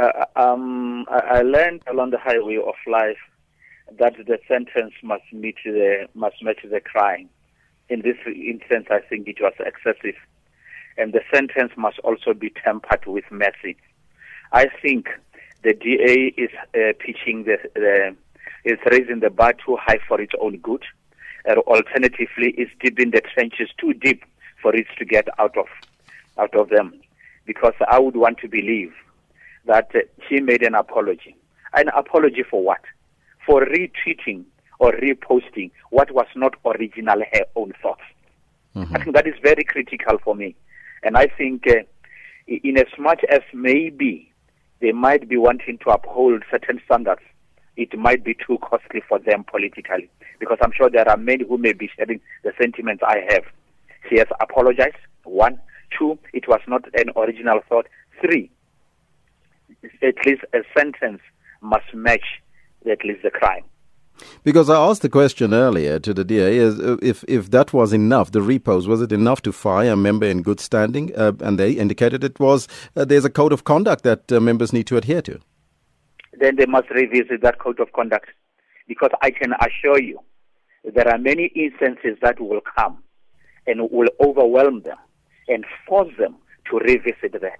Uh, um, I learned along the highway of life that the sentence must meet the must match the crime. In this instance, I think it was excessive, and the sentence must also be tempered with mercy. I think the DA is uh, pitching the, the is raising the bar too high for its own good, alternatively, is digging the trenches too deep for it to get out of out of them. Because I would want to believe that uh, she made an apology. An apology for what? For retweeting or reposting what was not original her own thoughts. Mm-hmm. I think that is very critical for me. And I think, uh, in as much as maybe they might be wanting to uphold certain standards, it might be too costly for them politically. Because I'm sure there are many who may be sharing the sentiments I have. She has apologized, one. Two, it was not an original thought. Three, at least a sentence must match at least the crime. Because I asked the question earlier to the DA uh, if if that was enough, the repos was it enough to fire a member in good standing? Uh, and they indicated it was. Uh, there's a code of conduct that uh, members need to adhere to. Then they must revisit that code of conduct, because I can assure you, there are many instances that will come, and will overwhelm them, and force them to revisit that.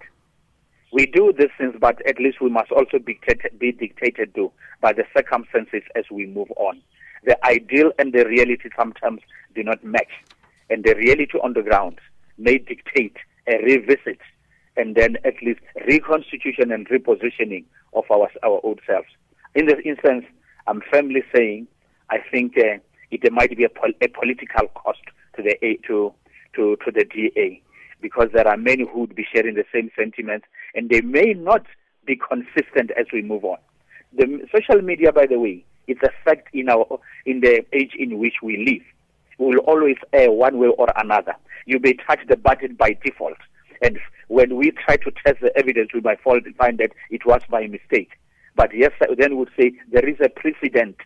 We do these things, but at least we must also be dictated, be dictated to by the circumstances as we move on. The ideal and the reality sometimes do not match, and the reality on the ground may dictate a revisit and then at least reconstitution and repositioning of our our old selves. In this instance, I'm firmly saying I think uh, it might be a, pol- a political cost to the to to to the DA because there are many who would be sharing the same sentiments and they may not be consistent as we move on. The social media, by the way, is a fact in our in the age in which we live. We will always err one way or another. You may touch the button by default, and when we try to test the evidence, we might find that it was by mistake. But yes, then we would say there is a precedent.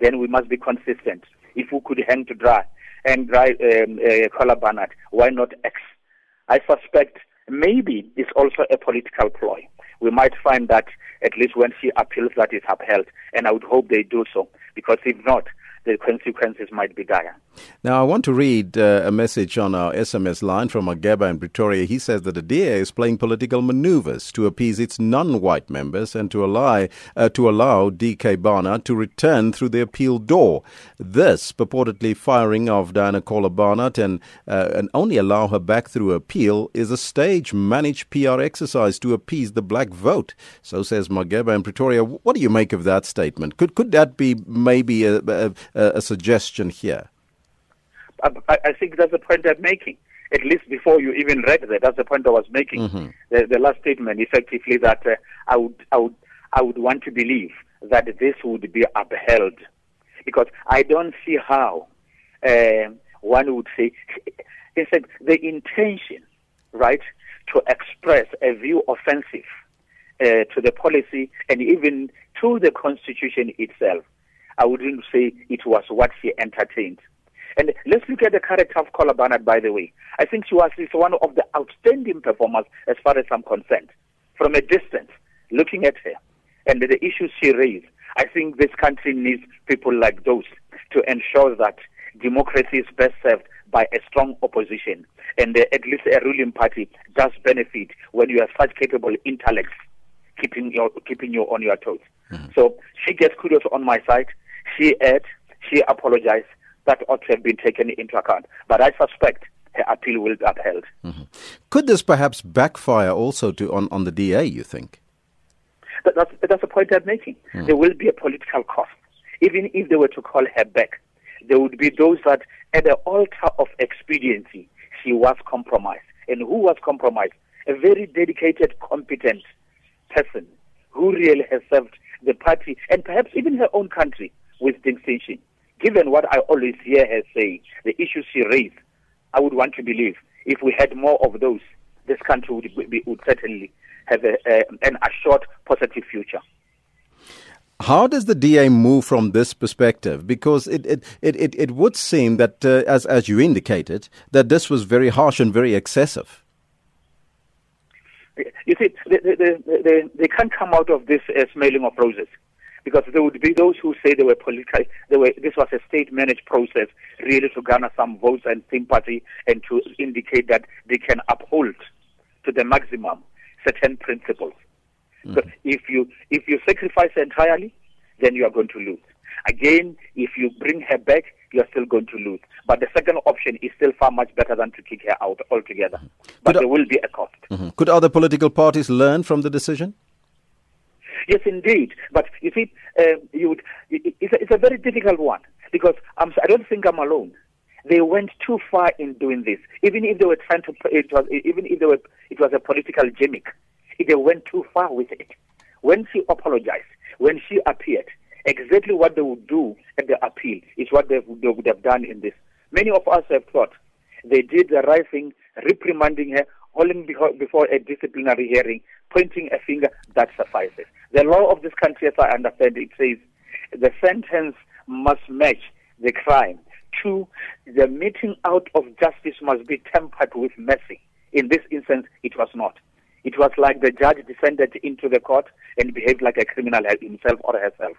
Then we must be consistent. If we could hang to dry and dry um, uh, Kohler Barnard, why not X? I suspect maybe it's also a political ploy. We might find that at least when she appeals that is upheld, and I would hope they do so, because if not, the consequences might be dire. Now, I want to read uh, a message on our SMS line from Mageba in Pretoria. He says that the DA is playing political maneuvers to appease its non-white members and to allow, uh, to allow DK Barnard to return through the appeal door. This purportedly firing of Diana Kohler Barnard and, uh, and only allow her back through appeal is a stage managed PR exercise to appease the black vote. So says Mageba in Pretoria. What do you make of that statement? Could could that be maybe a, a, a suggestion here? I, I think that's the point I'm making. At least before you even read that, that's the point I was making. Mm-hmm. The, the, last statement, effectively, that uh, I would, I would, I would want to believe that this would be upheld, because I don't see how uh, one would say. In fact, the intention, right, to express a view offensive uh, to the policy and even to the constitution itself, I wouldn't say it was what she entertained. And let's look at the character of Kohler Barnard, by the way. I think she was one of the outstanding performers as far as I'm concerned. From a distance, looking at her and the issues she raised, I think this country needs people like those to ensure that democracy is best served by a strong opposition. And uh, at least a ruling party does benefit when you have such capable intellects keeping, your, keeping you on your toes. Mm-hmm. So she gets kudos on my side. She aired, she apologized, that ought to have been taken into account. But I suspect her appeal will be upheld. Mm-hmm. Could this perhaps backfire also to on, on the DA, you think? That, that's, that's the point I'm making. Mm. There will be a political cost. Even if they were to call her back, there would be those that at the altar of expediency, she was compromised. And who was compromised? A very dedicated, competent person who really has served the party and perhaps even her own country with distinction given what I always hear her say, the issues she raised, I would want to believe if we had more of those, this country would, be, would certainly have a, a, an assured positive future. How does the DA move from this perspective? Because it, it, it, it, would seem that, uh, as, as you indicated, that this was very harsh and very excessive. you see, they, they, they, they can't come out of this uh, smelling of roses because there would be those who say they were political, they were, this was a state-managed process really to garner some votes and sympathy and to indicate that they can uphold to the maximum certain principles. Mm-hmm. So if you if you sacrifice entirely, then you are going to lose. Again, if you bring her back, you are still going to lose. But the second option is still far much better than to kick her out altogether. But Could there will be a cost. Mm-hmm. Could other political parties learn from the decision? Yes, indeed. But you see, uh, you would, it's, a, it's a very difficult one because I'm, I don't think I'm alone. They went too far in doing this. Even if they were trying to, it was, even if they were, it was a political gimmick. They went too far with it. When she apologized, when she appeared, exactly what they would do at the appeal is what they would, they would have done in this. Many of us have thought they did the right thing, reprimanding her, holding before a disciplinary hearing, pointing a finger, that suffices. The law of this country, as I understand it, says the sentence must match the crime. Two, the meting out of justice must be tempered with mercy. In this instance, it was not. It was like the judge descended into the court and behaved like a criminal himself or herself.